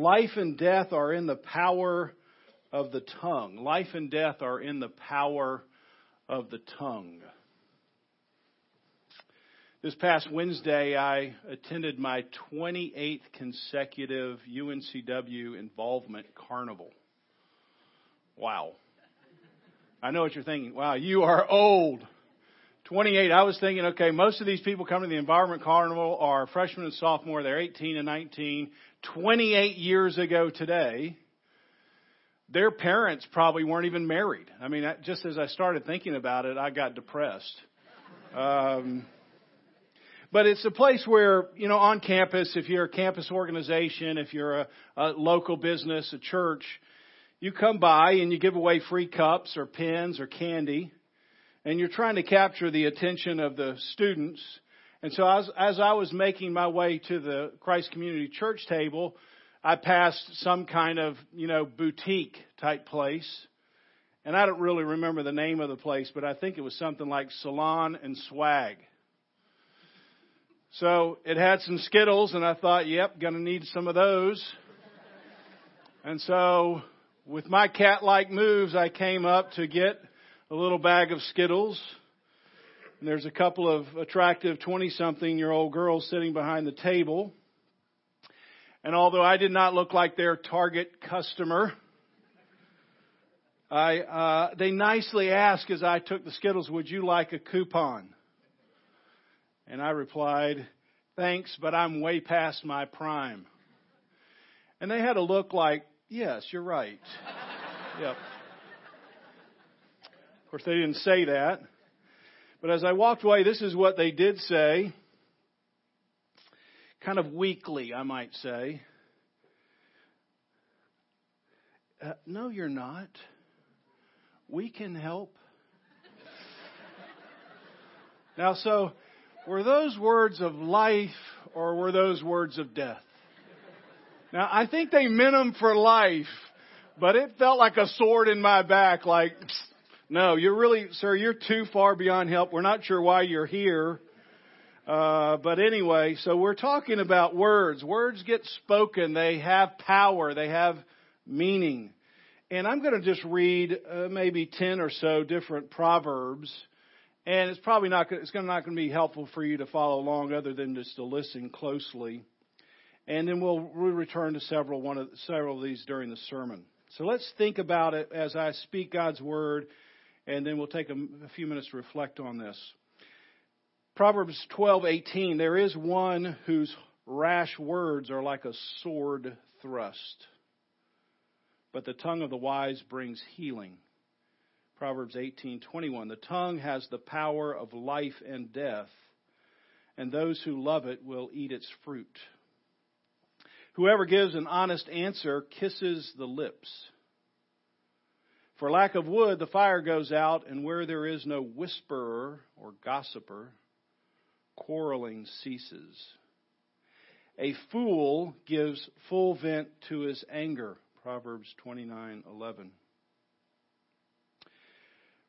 life and death are in the power of the tongue. Life and death are in the power of the tongue. This past Wednesday, I attended my 28th consecutive UNCW involvement carnival. Wow. I know what you're thinking. Wow, you are old. 28. I was thinking, okay, most of these people coming to the Involvement Carnival are freshmen and sophomore. They're 18 and 19. 28 years ago today, their parents probably weren't even married. I mean, just as I started thinking about it, I got depressed. Um, but it's a place where, you know, on campus, if you're a campus organization, if you're a, a local business, a church, you come by and you give away free cups or pens or candy and you're trying to capture the attention of the students. And so as, as I was making my way to the Christ Community Church table, I passed some kind of, you know, boutique type place. And I don't really remember the name of the place, but I think it was something like Salon and Swag. So it had some Skittles, and I thought, yep, gonna need some of those. And so, with my cat like moves, I came up to get a little bag of Skittles. And there's a couple of attractive 20 something year old girls sitting behind the table. And although I did not look like their target customer, I, uh, they nicely asked as I took the Skittles, would you like a coupon? And I replied, thanks, but I'm way past my prime. And they had a look like, yes, you're right. yep. Of course, they didn't say that. But as I walked away, this is what they did say. Kind of weakly, I might say. Uh, no, you're not. We can help. now, so were those words of life or were those words of death? Now, I think they meant them for life, but it felt like a sword in my back, like, no, you're really, sir, you're too far beyond help. We're not sure why you're here. Uh, but anyway, so we're talking about words. Words get spoken. They have power. They have meaning. And I'm going to just read uh, maybe 10 or so different proverbs. And it's probably not, it's not going to be helpful for you to follow along other than just to listen closely. And then we'll, we'll return to several, one of, several of these during the sermon. So let's think about it as I speak God's word and then we'll take a, a few minutes to reflect on this. Proverbs 12:18 There is one whose rash words are like a sword thrust, but the tongue of the wise brings healing. Proverbs 18:21 The tongue has the power of life and death, and those who love it will eat its fruit. Whoever gives an honest answer kisses the lips for lack of wood, the fire goes out, and where there is no whisperer or gossiper, quarreling ceases. A fool gives full vent to his anger. Proverbs 29:11.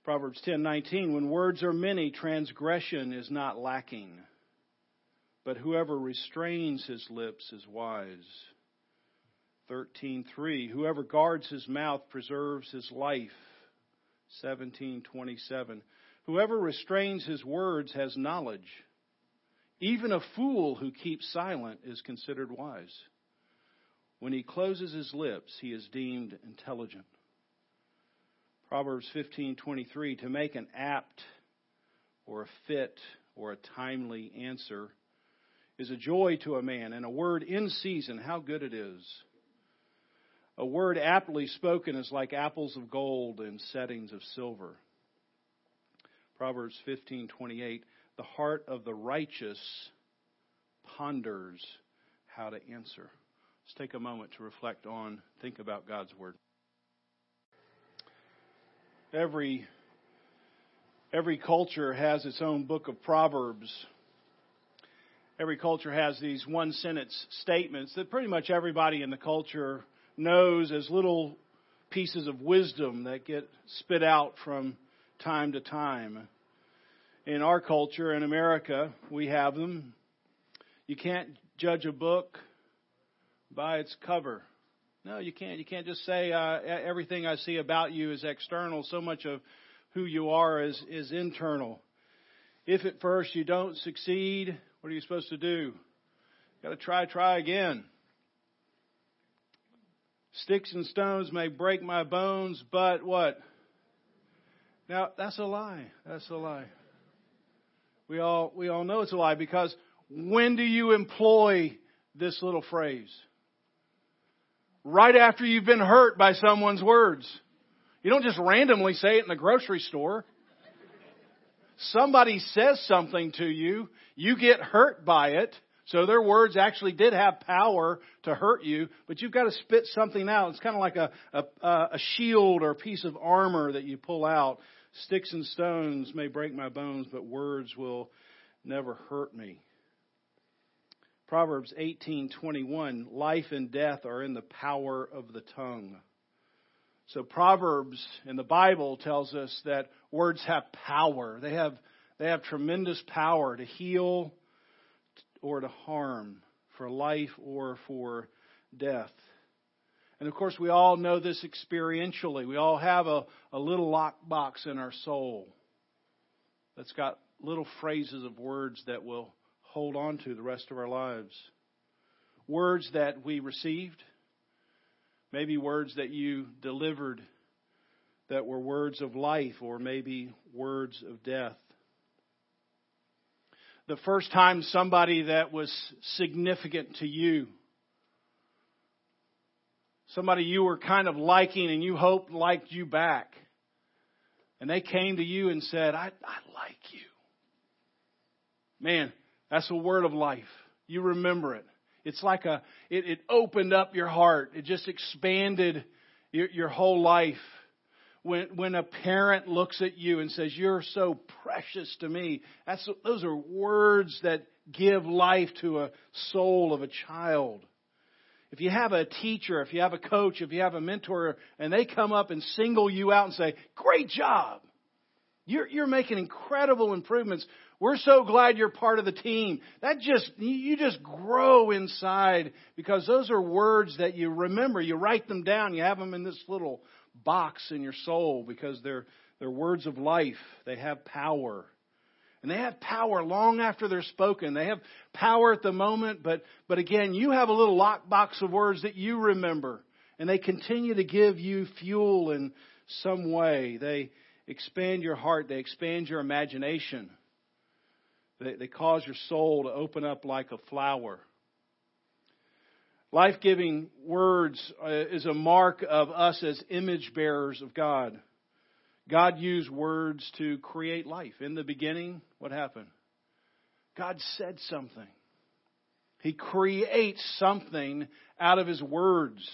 Proverbs 10:19 When words are many, transgression is not lacking, but whoever restrains his lips is wise. 13:3 Whoever guards his mouth preserves his life. 17:27 Whoever restrains his words has knowledge. Even a fool who keeps silent is considered wise. When he closes his lips, he is deemed intelligent. Proverbs 15:23 To make an apt or a fit or a timely answer is a joy to a man, and a word in season, how good it is. A word aptly spoken is like apples of gold in settings of silver. Proverbs 15:28 The heart of the righteous ponders how to answer. Let's take a moment to reflect on, think about God's word. Every every culture has its own book of proverbs. Every culture has these one sentence statements that pretty much everybody in the culture knows as little pieces of wisdom that get spit out from time to time. In our culture, in America, we have them. You can't judge a book by its cover. No, you can't. You can't just say uh, everything I see about you is external. So much of who you are is is internal. If at first you don't succeed, what are you supposed to do? Got to try, try again. Sticks and stones may break my bones, but what? Now that's a lie. That's a lie. We all we all know it's a lie because when do you employ this little phrase? Right after you've been hurt by someone's words. You don't just randomly say it in the grocery store. Somebody says something to you, you get hurt by it, so their words actually did have power to hurt you, but you've got to spit something out. It's kind of like a, a, a shield or a piece of armor that you pull out. Sticks and stones may break my bones, but words will never hurt me. Proverbs 18:21 Life and death are in the power of the tongue. So Proverbs in the Bible tells us that words have power. They have they have tremendous power to heal or to harm, for life or for death. And of course, we all know this experientially. We all have a, a little lockbox in our soul that's got little phrases of words that we'll hold on to the rest of our lives. Words that we received, maybe words that you delivered that were words of life or maybe words of death the first time somebody that was significant to you, somebody you were kind of liking and you hoped liked you back, and they came to you and said, I, I like you. Man, that's a word of life. You remember it. It's like a, it, it opened up your heart. It just expanded your, your whole life when, when a parent looks at you and says, You're so precious to me, that's, those are words that give life to a soul of a child. If you have a teacher, if you have a coach, if you have a mentor, and they come up and single you out and say, Great job! You're, you're making incredible improvements. We're so glad you're part of the team. That just, you just grow inside because those are words that you remember. You write them down. You have them in this little box in your soul because they're, they're words of life. They have power. And they have power long after they're spoken. They have power at the moment, but, but again, you have a little lockbox of words that you remember. And they continue to give you fuel in some way. They expand your heart. They expand your imagination. They, they cause your soul to open up like a flower. Life giving words uh, is a mark of us as image bearers of God. God used words to create life. In the beginning, what happened? God said something. He creates something out of His words.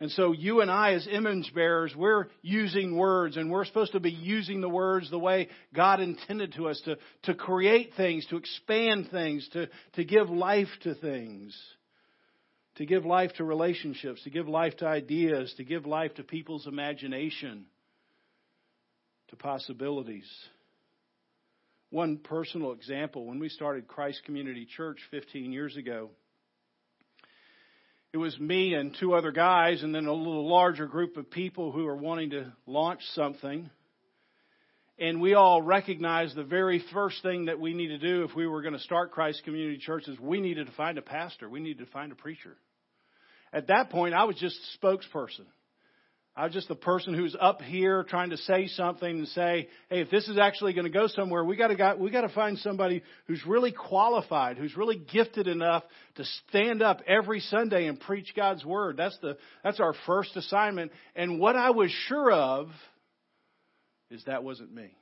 And so you and I as image bearers, we're using words and we're supposed to be using the words the way God intended to us to, to create things, to expand things, to, to give life to things to give life to relationships, to give life to ideas, to give life to people's imagination, to possibilities. One personal example when we started Christ Community Church 15 years ago, it was me and two other guys, and then a little larger group of people who were wanting to launch something. And we all recognized the very first thing that we needed to do if we were going to start Christ Community Church is we needed to find a pastor. We needed to find a preacher. At that point, I was just a spokesperson. I was just the person who's up here trying to say something and say, "Hey, if this is actually going to go somewhere, we got to we got to find somebody who's really qualified, who's really gifted enough to stand up every Sunday and preach God's word." That's the that's our first assignment. And what I was sure of is that wasn't me.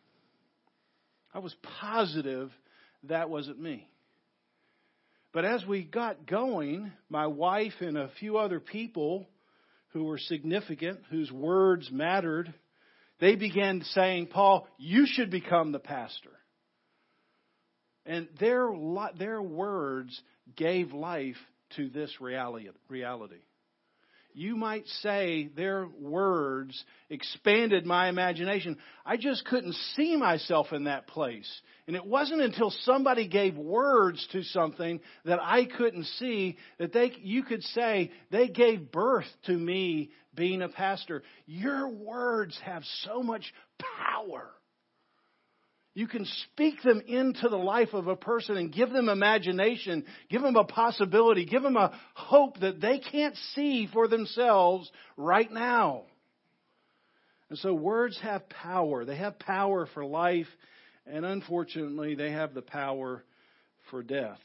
I was positive that wasn't me. But as we got going, my wife and a few other people who were significant, whose words mattered, they began saying, Paul, you should become the pastor. And their, their words gave life to this reality. You might say their words expanded my imagination. I just couldn't see myself in that place. And it wasn't until somebody gave words to something that I couldn't see that they, you could say they gave birth to me being a pastor. Your words have so much power. You can speak them into the life of a person and give them imagination, give them a possibility, give them a hope that they can't see for themselves right now. And so words have power. They have power for life, and unfortunately, they have the power for death.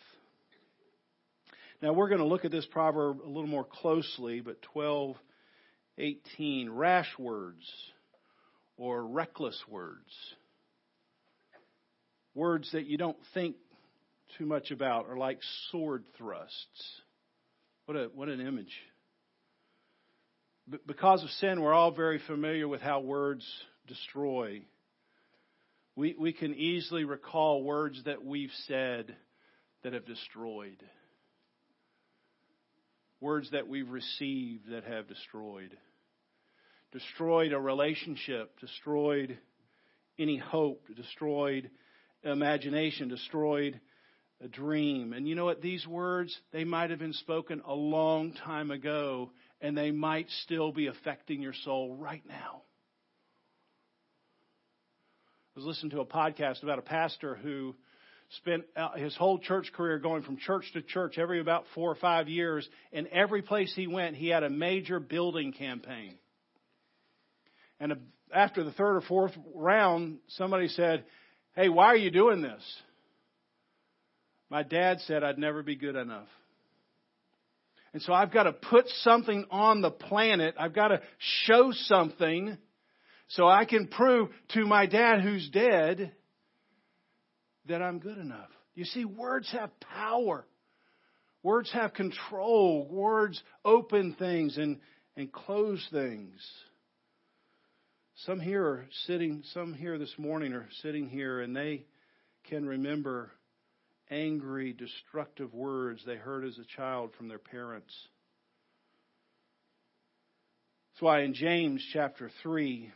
Now, we're going to look at this proverb a little more closely, but 12, 18, rash words or reckless words words that you don't think too much about are like sword thrusts. What a what an image. Because of sin, we're all very familiar with how words destroy. We we can easily recall words that we've said that have destroyed. Words that we've received that have destroyed. Destroyed a relationship, destroyed any hope, destroyed imagination, destroyed a dream. And you know what? These words, they might have been spoken a long time ago, and they might still be affecting your soul right now. I was listening to a podcast about a pastor who spent uh, his whole church career going from church to church every about four or five years, and every place he went, he had a major building campaign. And after the third or fourth round, somebody said, Hey, why are you doing this? My dad said I'd never be good enough. And so I've got to put something on the planet. I've got to show something so I can prove to my dad who's dead that I'm good enough. You see, words have power. Words have control. Words open things and, and close things. Some here are sitting, some here this morning are sitting here and they can remember angry, destructive words they heard as a child from their parents. That's why in James chapter 3,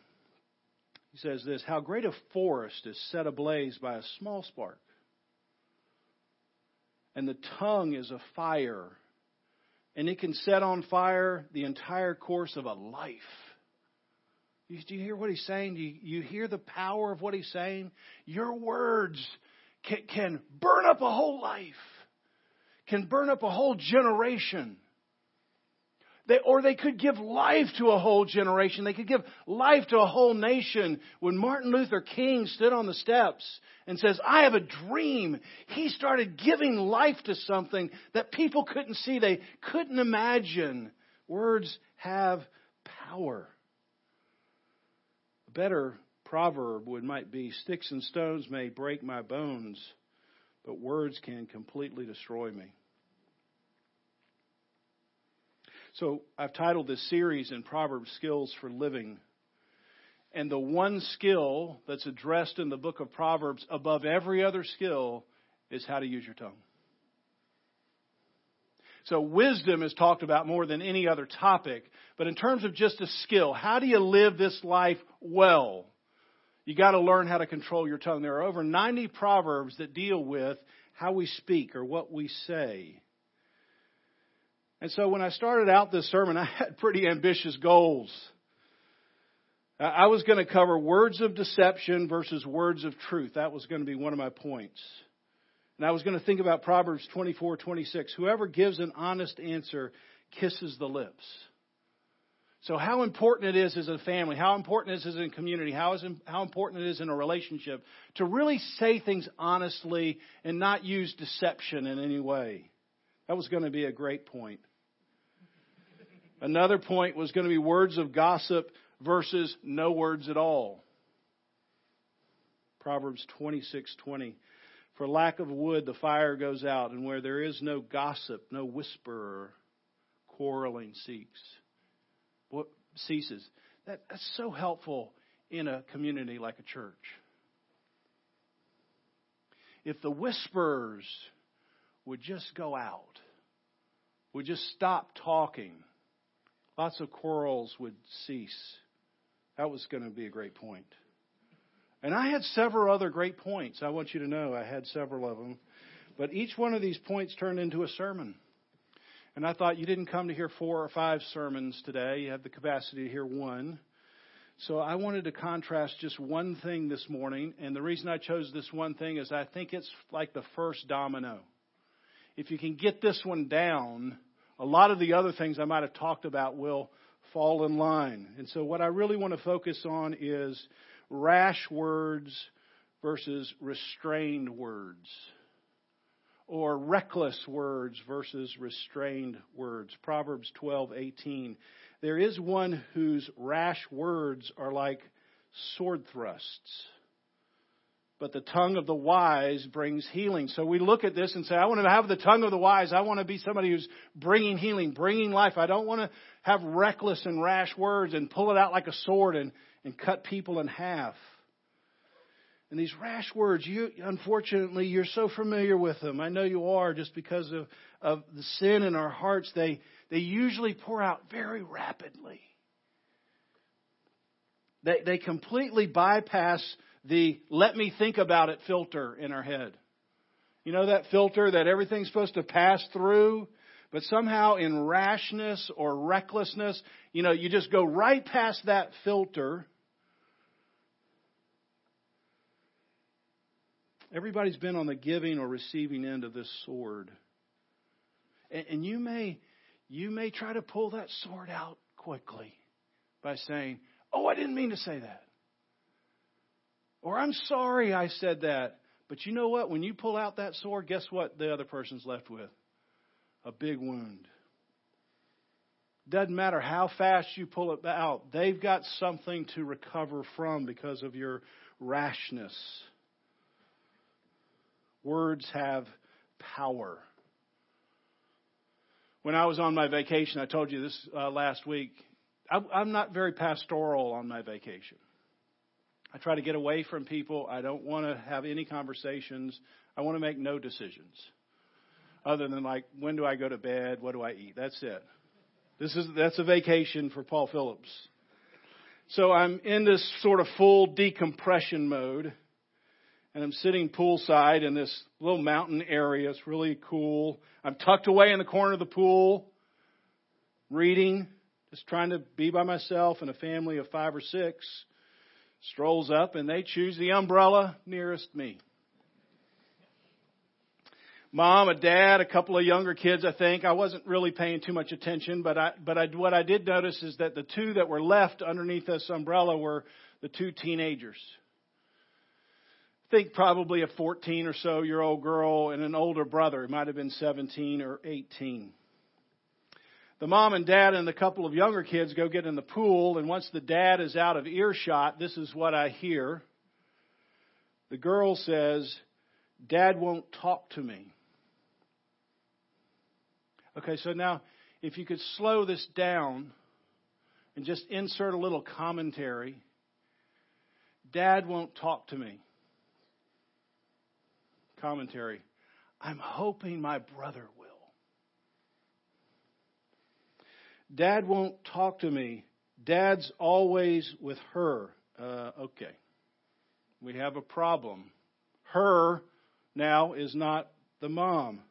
he says this How great a forest is set ablaze by a small spark, and the tongue is a fire, and it can set on fire the entire course of a life. Do you hear what he's saying? Do you, you hear the power of what he's saying? Your words can, can burn up a whole life, can burn up a whole generation. They, or they could give life to a whole generation. They could give life to a whole nation. When Martin Luther King stood on the steps and says, I have a dream, he started giving life to something that people couldn't see. They couldn't imagine. Words have power better proverb would might be sticks and stones may break my bones, but words can completely destroy me. So I've titled this series in Proverbs Skills for Living. And the one skill that's addressed in the book of Proverbs above every other skill is how to use your tongue. So wisdom is talked about more than any other topic. But in terms of just a skill, how do you live this life well? You got to learn how to control your tongue. There are over 90 proverbs that deal with how we speak or what we say. And so when I started out this sermon, I had pretty ambitious goals. I was going to cover words of deception versus words of truth. That was going to be one of my points. And I was going to think about Proverbs 24, 26. Whoever gives an honest answer kisses the lips. So how important it is as a family, how important it is as a community, how, is, how important it is in a relationship to really say things honestly and not use deception in any way. That was going to be a great point. Another point was going to be words of gossip versus no words at all. Proverbs 26:20 for lack of wood, the fire goes out, and where there is no gossip, no whisperer, quarreling seeks. What ceases. That, that's so helpful in a community like a church. If the whispers would just go out, would just stop talking, lots of quarrels would cease. That was going to be a great point. And I had several other great points. I want you to know I had several of them. But each one of these points turned into a sermon. And I thought you didn't come to hear four or five sermons today. You have the capacity to hear one. So I wanted to contrast just one thing this morning. And the reason I chose this one thing is I think it's like the first domino. If you can get this one down, a lot of the other things I might have talked about will fall in line. And so what I really want to focus on is rash words versus restrained words or reckless words versus restrained words. Proverbs 12:18. There is one whose rash words are like sword thrusts. But the tongue of the wise brings healing. So we look at this and say, I want to have the tongue of the wise. I want to be somebody who's bringing healing, bringing life. I don't want to have reckless and rash words and pull it out like a sword and, and cut people in half. And these rash words, you unfortunately you're so familiar with them. I know you are just because of, of the sin in our hearts. They they usually pour out very rapidly. They they completely bypass the let me think about it filter in our head. You know that filter that everything's supposed to pass through, but somehow in rashness or recklessness, you know, you just go right past that filter Everybody's been on the giving or receiving end of this sword. And, you may you may try to pull that sword out quickly by saying, Oh, I didn't mean to say that. Or I'm sorry I said that. But you know what? When you pull out that sword, guess what the other person's left with? A big wound. Doesn't matter how fast you pull it out, they've got something to recover from because of your rashness. Words have power. When I was on my vacation, I told you this uh, last week, I, I'm not very pastoral on my vacation. I try to get away from people. I don't want to have any conversations. I want to make no decisions other than like when do I go to bed, what do I eat. That's it. This is that's a vacation for Paul Phillips. So I'm in this sort of full decompression mode and I'm sitting poolside in this little mountain area. It's really cool. I'm tucked away in the corner of the pool, reading, just trying to be by myself, and a family of five or six strolls up and they choose the umbrella nearest me. Mom, a dad, a couple of younger kids, I think. I wasn't really paying too much attention, but I, but I, what I did notice is that the two that were left underneath this umbrella were the two teenagers I think probably a 14 or so year old girl and an older brother. It might have been 17 or 18. The mom and dad and a couple of younger kids go get in the pool, and once the dad is out of earshot, this is what I hear. The girl says, Dad won't talk to me. Okay, so now if you could slow this down and just insert a little commentary. Dad won't talk to me commentary. I'm hoping my brother will. Dad won't talk to me. Dad's always with her. Uh, okay. We have a problem. Her now is not the mom.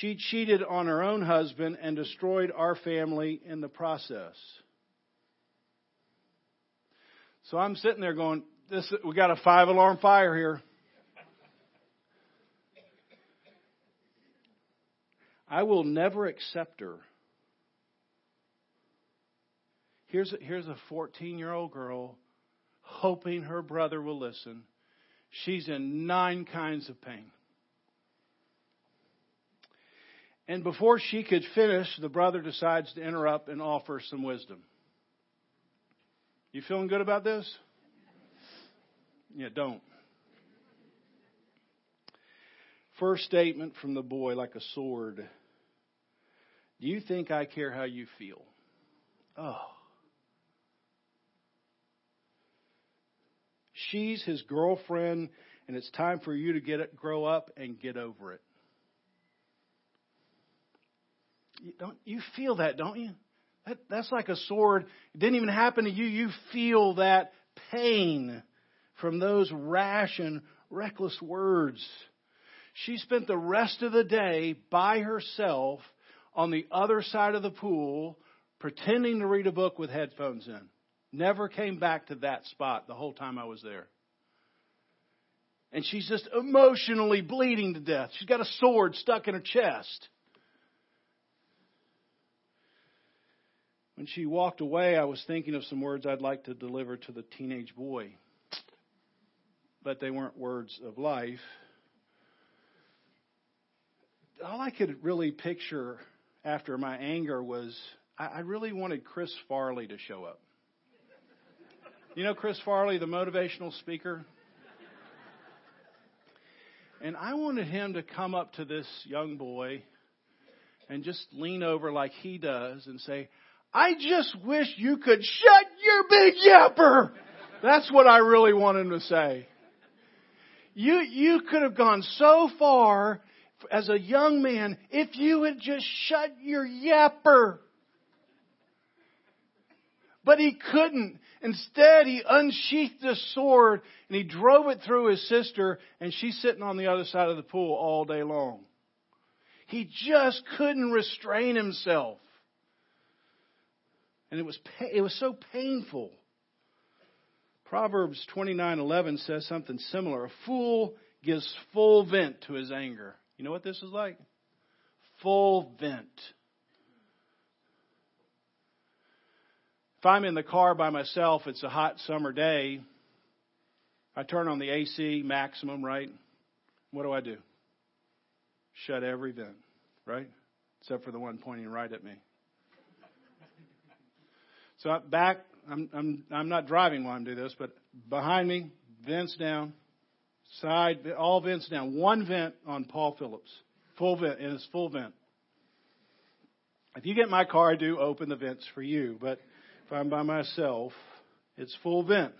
She cheated on her own husband and destroyed our family in the process. So I'm sitting there going, this, we got a five alarm fire here. I will never accept her. Here's a, here's a 14 year old girl hoping her brother will listen. She's in nine kinds of pain. And before she could finish, the brother decides to interrupt and offer some wisdom. You feeling good about this? Yeah, don't. First statement from the boy, like a sword. Do you think I care how you feel? Oh. She's his girlfriend, and it's time for you to get it, grow up and get over it. You, don't, you feel that, don't you? That, that's like a sword. It didn't even happen to you. You feel that pain from those rash and reckless words. She spent the rest of the day by herself on the other side of the pool, pretending to read a book with headphones in. Never came back to that spot the whole time I was there. And she's just emotionally bleeding to death. She's got a sword stuck in her chest. When she walked away, I was thinking of some words I'd like to deliver to the teenage boy. But they weren't words of life. All I could really picture after my anger was I really wanted Chris Farley to show up. You know Chris Farley, the motivational speaker? And I wanted him to come up to this young boy and just lean over like he does and say, I just wish you could shut your big yapper. That's what I really want him to say. You, you could have gone so far as a young man if you had just shut your yapper. But he couldn't. Instead, he unsheathed his sword and he drove it through his sister, and she's sitting on the other side of the pool all day long. He just couldn't restrain himself. And it was, it was so painful. Proverbs 29:11 says something similar. A fool gives full vent to his anger. You know what this is like? Full vent. If I'm in the car by myself, it's a hot summer day, I turn on the AC maximum, right? What do I do? Shut every vent, right? Except for the one pointing right at me. So back, I'm, I'm, I'm not driving while I'm doing this, but behind me, vents down, side, all vents down. One vent on Paul Phillips. Full vent, and it's full vent. If you get my car, I do open the vents for you, but I'm by myself, it's full vent.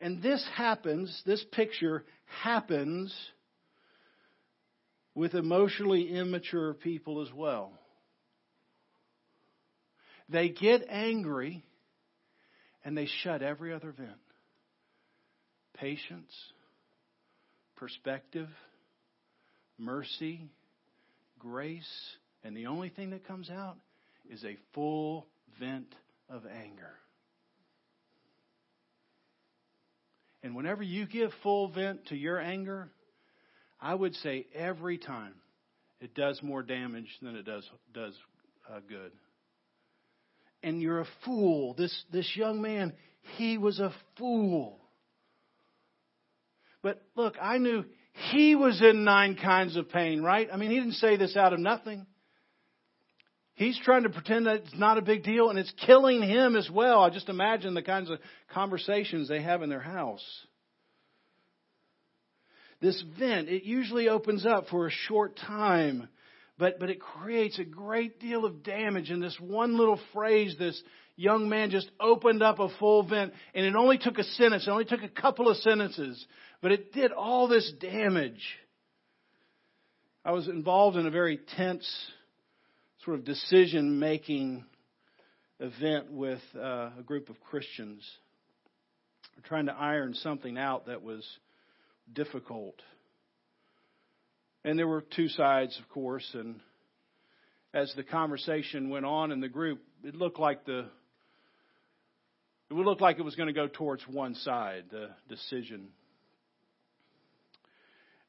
And this happens, this picture happens with emotionally immature people as well. They get angry and they shut every other vent. Patience, perspective, mercy, grace, and the only thing that comes out is a full vent of anger. And whenever you give full vent to your anger, I would say every time it does more damage than it does does uh, good. And you're a fool. This this young man, he was a fool. But look, I knew he was in nine kinds of pain, right? I mean, he didn't say this out of nothing. He's trying to pretend that it's not a big deal and it's killing him as well. I just imagine the kinds of conversations they have in their house. This vent, it usually opens up for a short time, but, but it creates a great deal of damage. And this one little phrase, this young man just opened up a full vent, and it only took a sentence, it only took a couple of sentences, but it did all this damage. I was involved in a very tense sort of decision making event with uh, a group of Christians. We're trying to iron something out that was difficult. And there were two sides, of course, and as the conversation went on in the group, it looked like the it would look like it was going to go towards one side, the decision.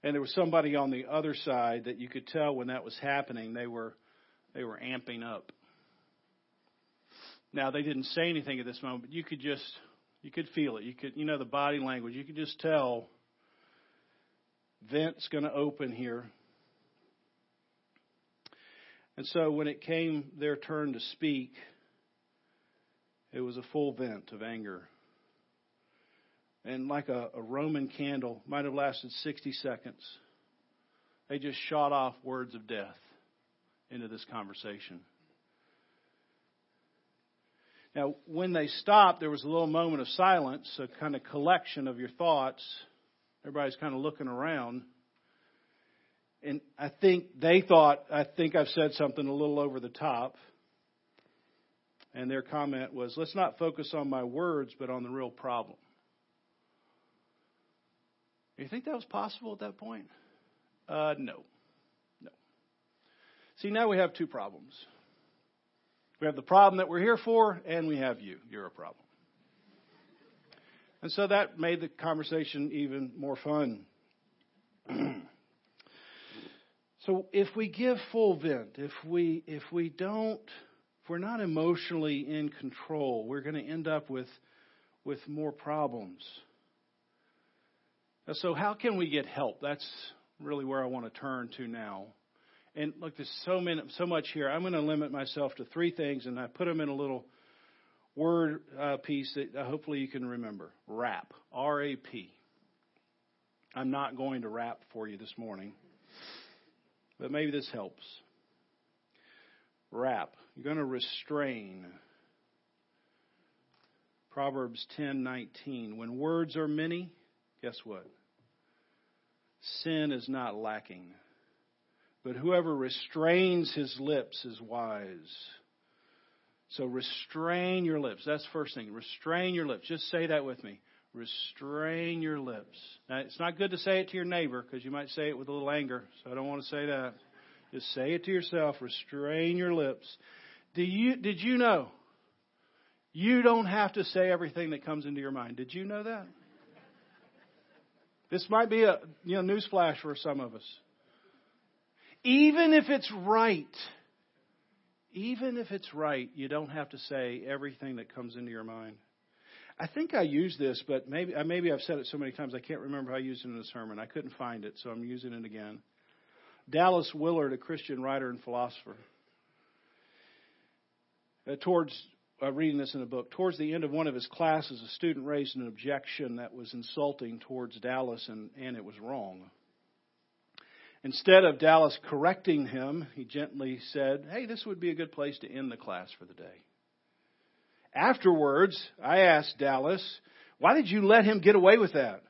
And there was somebody on the other side that you could tell when that was happening, they were they were amping up. Now they didn't say anything at this moment, but you could just you could feel it. You could you know the body language. You could just tell vent's going to open here. And so when it came their turn to speak, it was a full vent of anger. And like a, a Roman candle, might have lasted 60 seconds. They just shot off words of death into this conversation. Now, when they stopped, there was a little moment of silence, a kind of collection of your thoughts. Everybody's kind of looking around. And I think they thought, I think I've said something a little over the top. And their comment was, let's not focus on my words, but on the real problem. Do You think that was possible at that point? Uh, no. No. See, now we have two problems. We have the problem that we're here for, and we have you. You're a problem. And so that made the conversation even more fun. so if we give full vent, if we if we don't if we're not emotionally in control, we're going to end up with with more problems. So how can we get help? That's really where I want to turn to now. And look, there's so many, so much here. I'm going to limit myself to three things, and I put them in a little word uh, piece that uh, hopefully you can remember. RAP. R A P. I'm not going to rap for you this morning, but maybe this helps. Rap. You're going to restrain. Proverbs 10:19. When words are many, guess what? Sin is not lacking. But whoever restrains his lips is wise. So restrain your lips. That's the first thing. Restrain your lips. Just say that with me. Restrain your lips. Now, it's not good to say it to your neighbor because you might say it with a little anger. So I don't want to say that. Just say it to yourself. Restrain your lips. Do you, did you know? You don't have to say everything that comes into your mind. Did you know that? This might be a you know, newsflash for some of us. Even if it's right, even if it's right, you don't have to say everything that comes into your mind. I think I used this, but maybe maybe I've said it so many times I can't remember how I used it in a sermon. I couldn't find it, so I'm using it again. Dallas Willard, a Christian writer and philosopher, uh, towards uh, reading this in a book, towards the end of one of his classes, a student raised an objection that was insulting towards Dallas, and, and it was wrong. Instead of Dallas correcting him, he gently said, Hey, this would be a good place to end the class for the day. Afterwards, I asked Dallas, Why did you let him get away with that?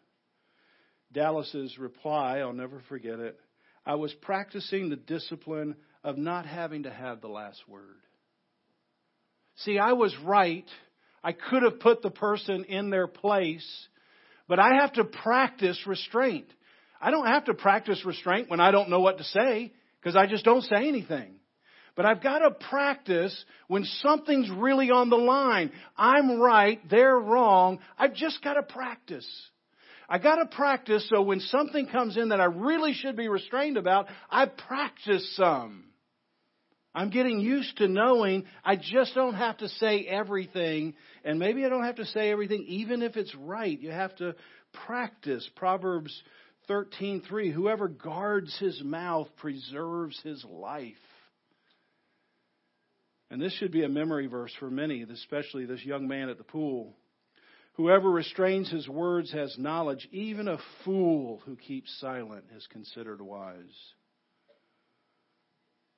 Dallas's reply, I'll never forget it. I was practicing the discipline of not having to have the last word. See, I was right. I could have put the person in their place, but I have to practice restraint. I don't have to practice restraint when I don't know what to say because I just don't say anything. But I've got to practice when something's really on the line. I'm right, they're wrong. I've just got to practice. I got to practice so when something comes in that I really should be restrained about, I practice some. I'm getting used to knowing I just don't have to say everything, and maybe I don't have to say everything even if it's right. You have to practice. Proverbs 13:3 Whoever guards his mouth preserves his life. And this should be a memory verse for many, especially this young man at the pool. Whoever restrains his words has knowledge. Even a fool who keeps silent is considered wise.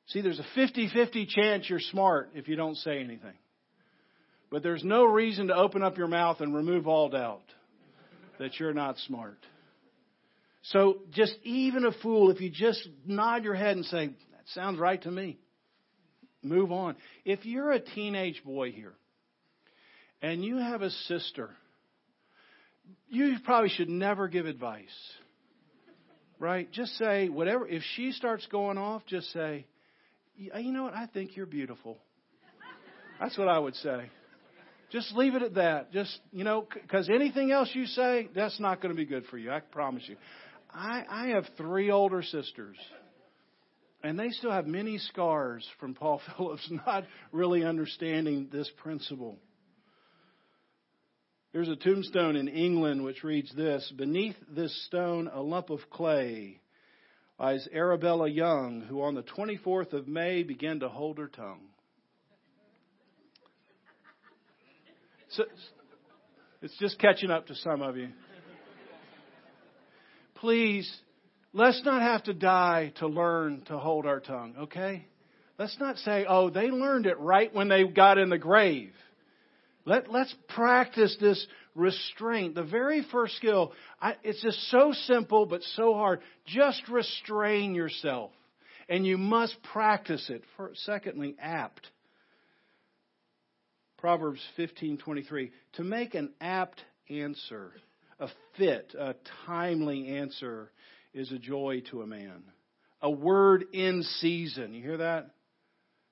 See, there's a 50 50 chance you're smart if you don't say anything. But there's no reason to open up your mouth and remove all doubt that you're not smart. So just even a fool, if you just nod your head and say, that sounds right to me, move on. If you're a teenage boy here and you have a sister, you probably should never give advice. Right? Just say whatever. If she starts going off, just say, you know what? I think you're beautiful. That's what I would say. Just leave it at that. Just, you know, because anything else you say, that's not going to be good for you. I promise you. I, I have three older sisters, and they still have many scars from Paul Phillips not really understanding this principle. There's a tombstone in England which reads this Beneath this stone, a lump of clay lies Arabella Young, who on the 24th of May began to hold her tongue. So, it's just catching up to some of you please, let's not have to die to learn to hold our tongue, okay? Let's not say, oh, they learned it right when they got in the grave. Let, let's practice this restraint. The very first skill, I, it's just so simple but so hard. Just restrain yourself. And you must practice it. For, secondly, apt. Proverbs 15:23 to make an apt answer, a fit, a timely answer is a joy to a man. A word in season. You hear that?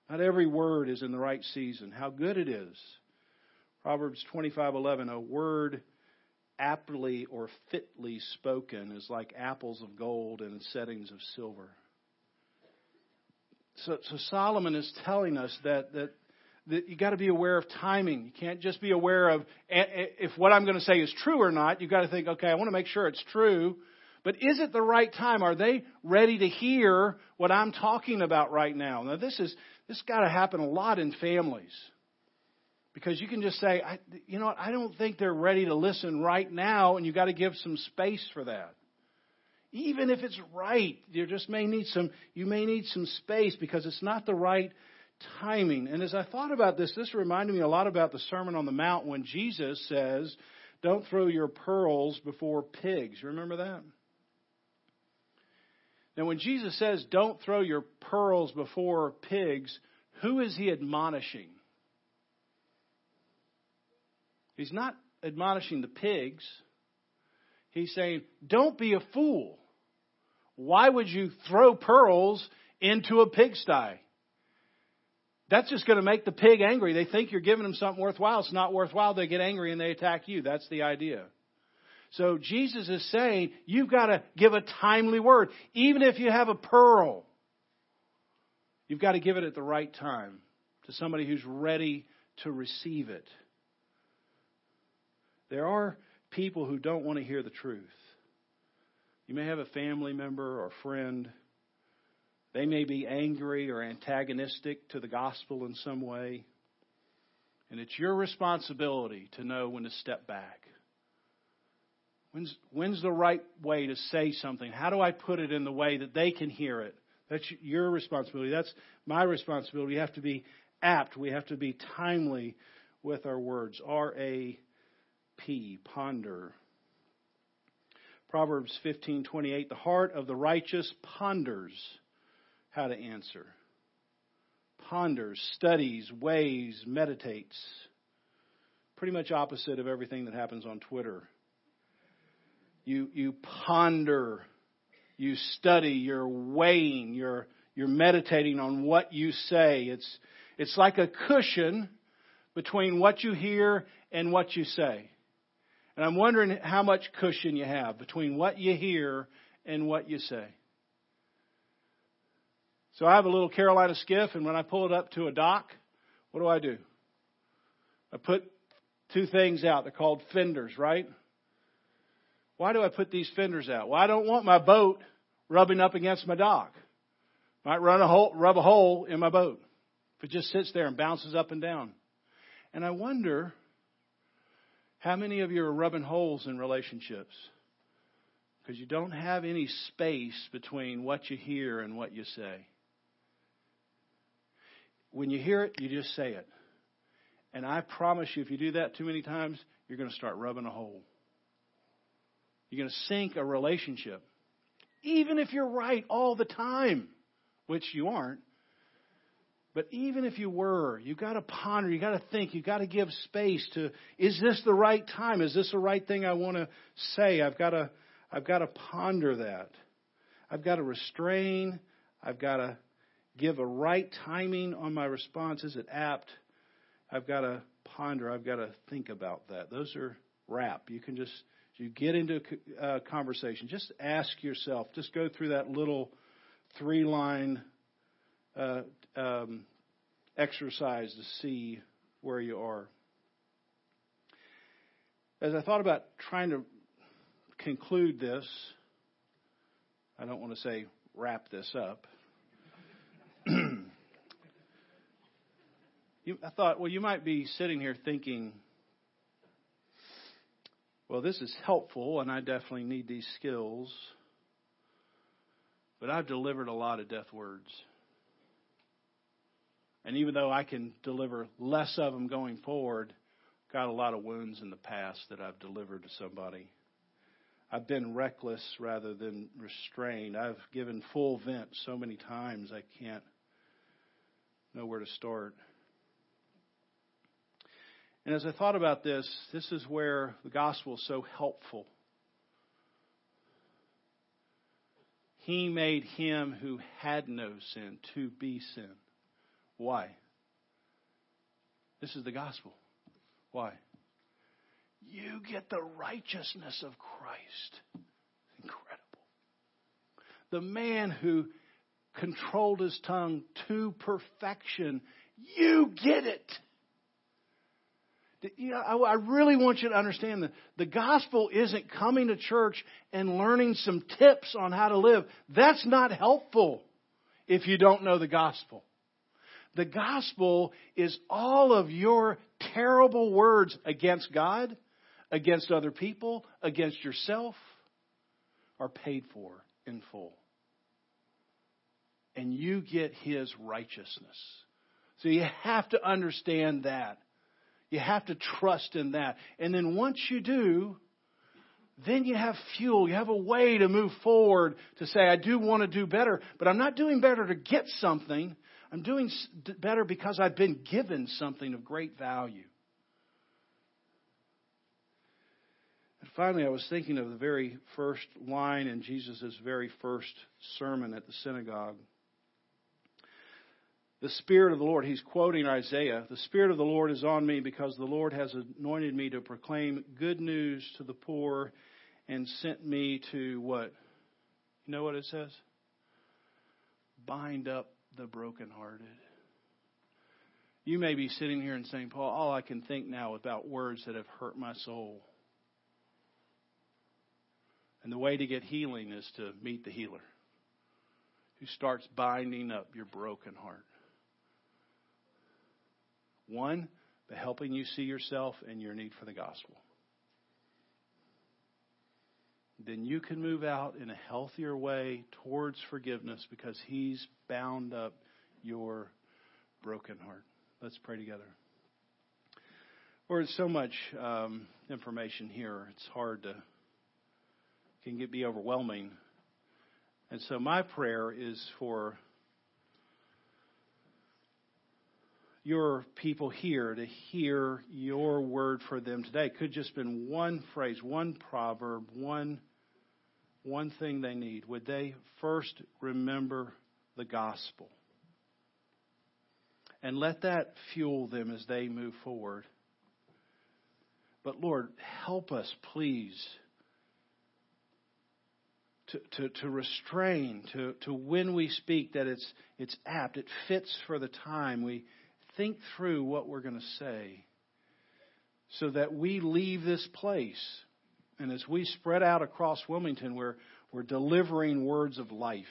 Not every word is in the right season. How good it is. Proverbs 25:11 a word aptly or fitly spoken is like apples of gold in settings of silver. So, so Solomon is telling us that, that, that you got to be aware of timing. You can't just be aware of if what I'm going to say is true or not. You've got to think, okay, I want to make sure it's true. But is it the right time? Are they ready to hear what I'm talking about right now? Now, this is this got to happen a lot in families. Because you can just say, I, you know what, I don't think they're ready to listen right now, and you've got to give some space for that. Even if it's right, you just may need some, you may need some space because it's not the right timing. And as I thought about this, this reminded me a lot about the Sermon on the Mount when Jesus says, don't throw your pearls before pigs. You remember that? Now, when Jesus says, don't throw your pearls before pigs, who is he admonishing? He's not admonishing the pigs. He's saying, don't be a fool. Why would you throw pearls into a pigsty? That's just going to make the pig angry. They think you're giving them something worthwhile. It's not worthwhile. They get angry and they attack you. That's the idea. So Jesus is saying you've got to give a timely word. Even if you have a pearl, you've got to give it at the right time to somebody who's ready to receive it. There are people who don't want to hear the truth. You may have a family member or friend. They may be angry or antagonistic to the gospel in some way. And it's your responsibility to know when to step back. When's, when's the right way to say something? How do I put it in the way that they can hear it? That's your responsibility. That's my responsibility. We have to be apt. We have to be timely with our words. R A P, ponder. Proverbs 15:28 The heart of the righteous ponders how to answer. Ponders, studies, weighs, meditates. Pretty much opposite of everything that happens on Twitter. You you ponder, you study, you're weighing, you're you're meditating on what you say. It's it's like a cushion between what you hear and what you say. And I'm wondering how much cushion you have between what you hear and what you say. So I have a little Carolina skiff, and when I pull it up to a dock, what do I do? I put two things out. They're called fenders, right? Why do I put these fenders out? Well, I don't want my boat rubbing up against my dock. Might run a hole, rub a hole in my boat if it just sits there and bounces up and down. And I wonder how many of you are rubbing holes in relationships? Because you don't have any space between what you hear and what you say. When you hear it, you just say it. And I promise you, if you do that too many times, you're going to start rubbing a hole. You're going to sink a relationship. Even if you're right all the time, which you aren't, but even if you were, you got to ponder, you got to think, you got to give space to is this the right time? Is this the right thing I want to say? I've got to I've got to ponder that. I've got to restrain, I've got to give a right timing on my response. Is it apt? I've got to ponder, I've got to think about that. Those are wrap. You can just you get into a conversation, just ask yourself, just go through that little three line uh, um, exercise to see where you are. As I thought about trying to conclude this, I don't want to say wrap this up. you, I thought, well, you might be sitting here thinking, well, this is helpful, and I definitely need these skills, but I've delivered a lot of death words. And even though I can deliver less of them going forward, got a lot of wounds in the past that I've delivered to somebody. I've been reckless rather than restrained. I've given full vent so many times I can't know where to start. And as I thought about this, this is where the gospel is so helpful. He made him who had no sin to be sin. Why? This is the gospel. Why? You get the righteousness of Christ. Incredible. The man who controlled his tongue to perfection, you get it. I really want you to understand that the gospel isn't coming to church and learning some tips on how to live. That's not helpful if you don't know the gospel. The gospel is all of your terrible words against God, against other people, against yourself, are paid for in full. And you get His righteousness. So you have to understand that. You have to trust in that. And then once you do, then you have fuel. You have a way to move forward to say, I do want to do better, but I'm not doing better to get something. I'm doing better because I've been given something of great value. And finally, I was thinking of the very first line in Jesus' very first sermon at the synagogue. The Spirit of the Lord, he's quoting Isaiah, the Spirit of the Lord is on me because the Lord has anointed me to proclaim good news to the poor and sent me to what? You know what it says? Bind up the brokenhearted. You may be sitting here and saying, Paul, all I can think now about words that have hurt my soul. And the way to get healing is to meet the healer who starts binding up your broken heart. One, by helping you see yourself and your need for the gospel. Then you can move out in a healthier way towards forgiveness because He's bound up your broken heart. Let's pray together. Lord, so much um, information here. It's hard to, can get, be overwhelming. And so my prayer is for your people here to hear your word for them today. It could just been one phrase, one proverb, one one thing they need. Would they first remember the gospel? And let that fuel them as they move forward. But Lord, help us, please, to, to, to restrain, to, to when we speak, that it's, it's apt, it fits for the time. We, think through what we're going to say so that we leave this place. And as we spread out across Wilmington, we're, we're delivering words of life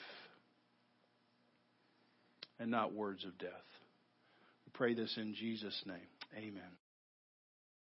and not words of death. We pray this in Jesus' name. Amen.